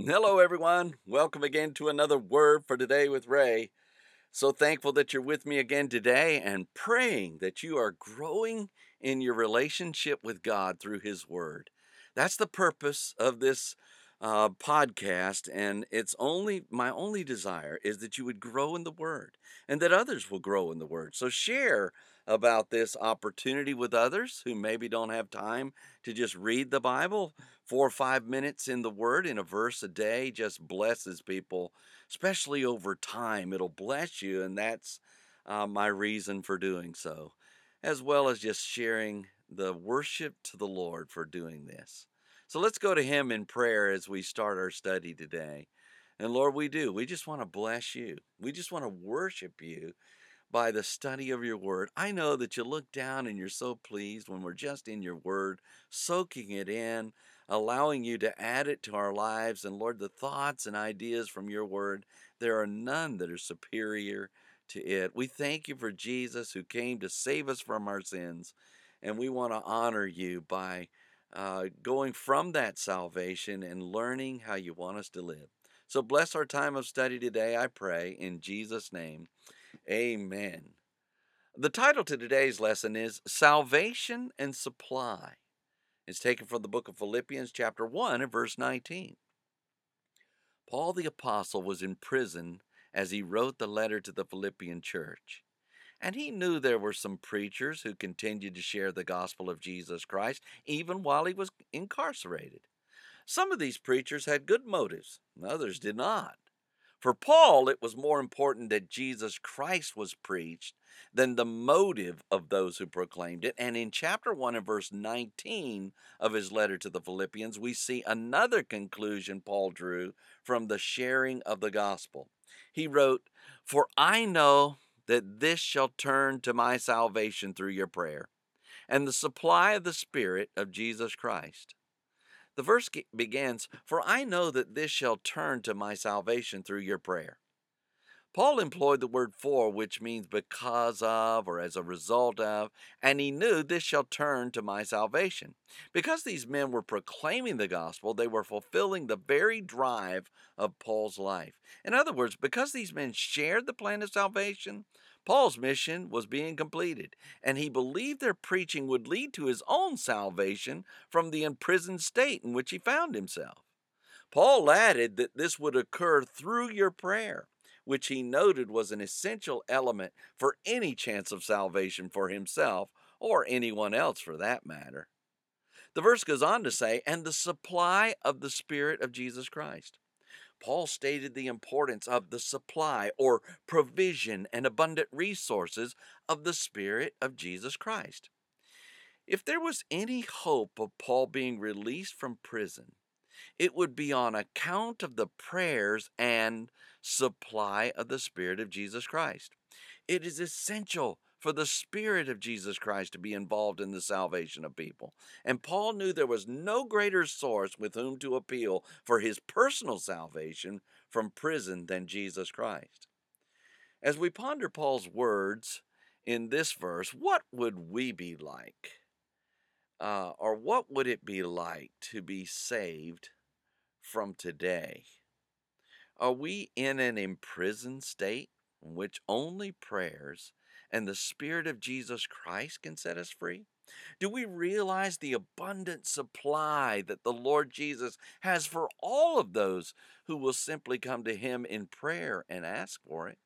Hello, everyone. Welcome again to another Word for Today with Ray. So thankful that you're with me again today and praying that you are growing in your relationship with God through His Word. That's the purpose of this uh, podcast, and it's only my only desire is that you would grow in the Word and that others will grow in the Word. So share about this opportunity with others who maybe don't have time to just read the Bible. Four or five minutes in the Word in a verse a day just blesses people, especially over time. It'll bless you, and that's uh, my reason for doing so, as well as just sharing the worship to the Lord for doing this. So let's go to Him in prayer as we start our study today. And Lord, we do. We just want to bless you. We just want to worship you by the study of your word. I know that you look down and you're so pleased when we're just in your word, soaking it in, allowing you to add it to our lives. And Lord, the thoughts and ideas from your word, there are none that are superior to it. We thank you for Jesus who came to save us from our sins. And we want to honor you by uh, going from that salvation and learning how you want us to live. So bless our time of study today, I pray, in Jesus' name. Amen. The title to today's lesson is Salvation and Supply. It's taken from the book of Philippians, chapter 1, and verse 19. Paul the Apostle was in prison as he wrote the letter to the Philippian church. And he knew there were some preachers who continued to share the gospel of Jesus Christ even while he was incarcerated. Some of these preachers had good motives, others did not. For Paul, it was more important that Jesus Christ was preached than the motive of those who proclaimed it. And in chapter 1 and verse 19 of his letter to the Philippians, we see another conclusion Paul drew from the sharing of the gospel. He wrote, For I know that this shall turn to my salvation through your prayer and the supply of the Spirit of Jesus Christ. The verse begins, For I know that this shall turn to my salvation through your prayer. Paul employed the word for, which means because of or as a result of, and he knew this shall turn to my salvation. Because these men were proclaiming the gospel, they were fulfilling the very drive of Paul's life. In other words, because these men shared the plan of salvation, Paul's mission was being completed, and he believed their preaching would lead to his own salvation from the imprisoned state in which he found himself. Paul added that this would occur through your prayer, which he noted was an essential element for any chance of salvation for himself or anyone else for that matter. The verse goes on to say, and the supply of the Spirit of Jesus Christ. Paul stated the importance of the supply or provision and abundant resources of the Spirit of Jesus Christ. If there was any hope of Paul being released from prison, it would be on account of the prayers and supply of the Spirit of Jesus Christ. It is essential for the Spirit of Jesus Christ to be involved in the salvation of people. And Paul knew there was no greater source with whom to appeal for his personal salvation from prison than Jesus Christ. As we ponder Paul's words in this verse, what would we be like? Uh, or what would it be like to be saved from today? Are we in an imprisoned state in which only prayers and the Spirit of Jesus Christ can set us free? Do we realize the abundant supply that the Lord Jesus has for all of those who will simply come to Him in prayer and ask for it?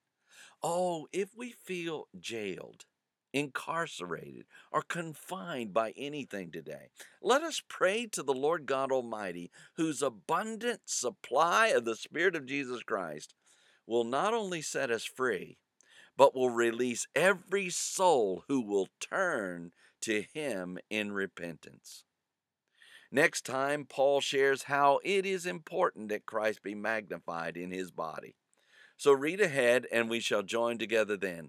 Oh, if we feel jailed, incarcerated, or confined by anything today, let us pray to the Lord God Almighty, whose abundant supply of the Spirit of Jesus Christ will not only set us free, but will release every soul who will turn to him in repentance. Next time, Paul shares how it is important that Christ be magnified in his body. So read ahead, and we shall join together then.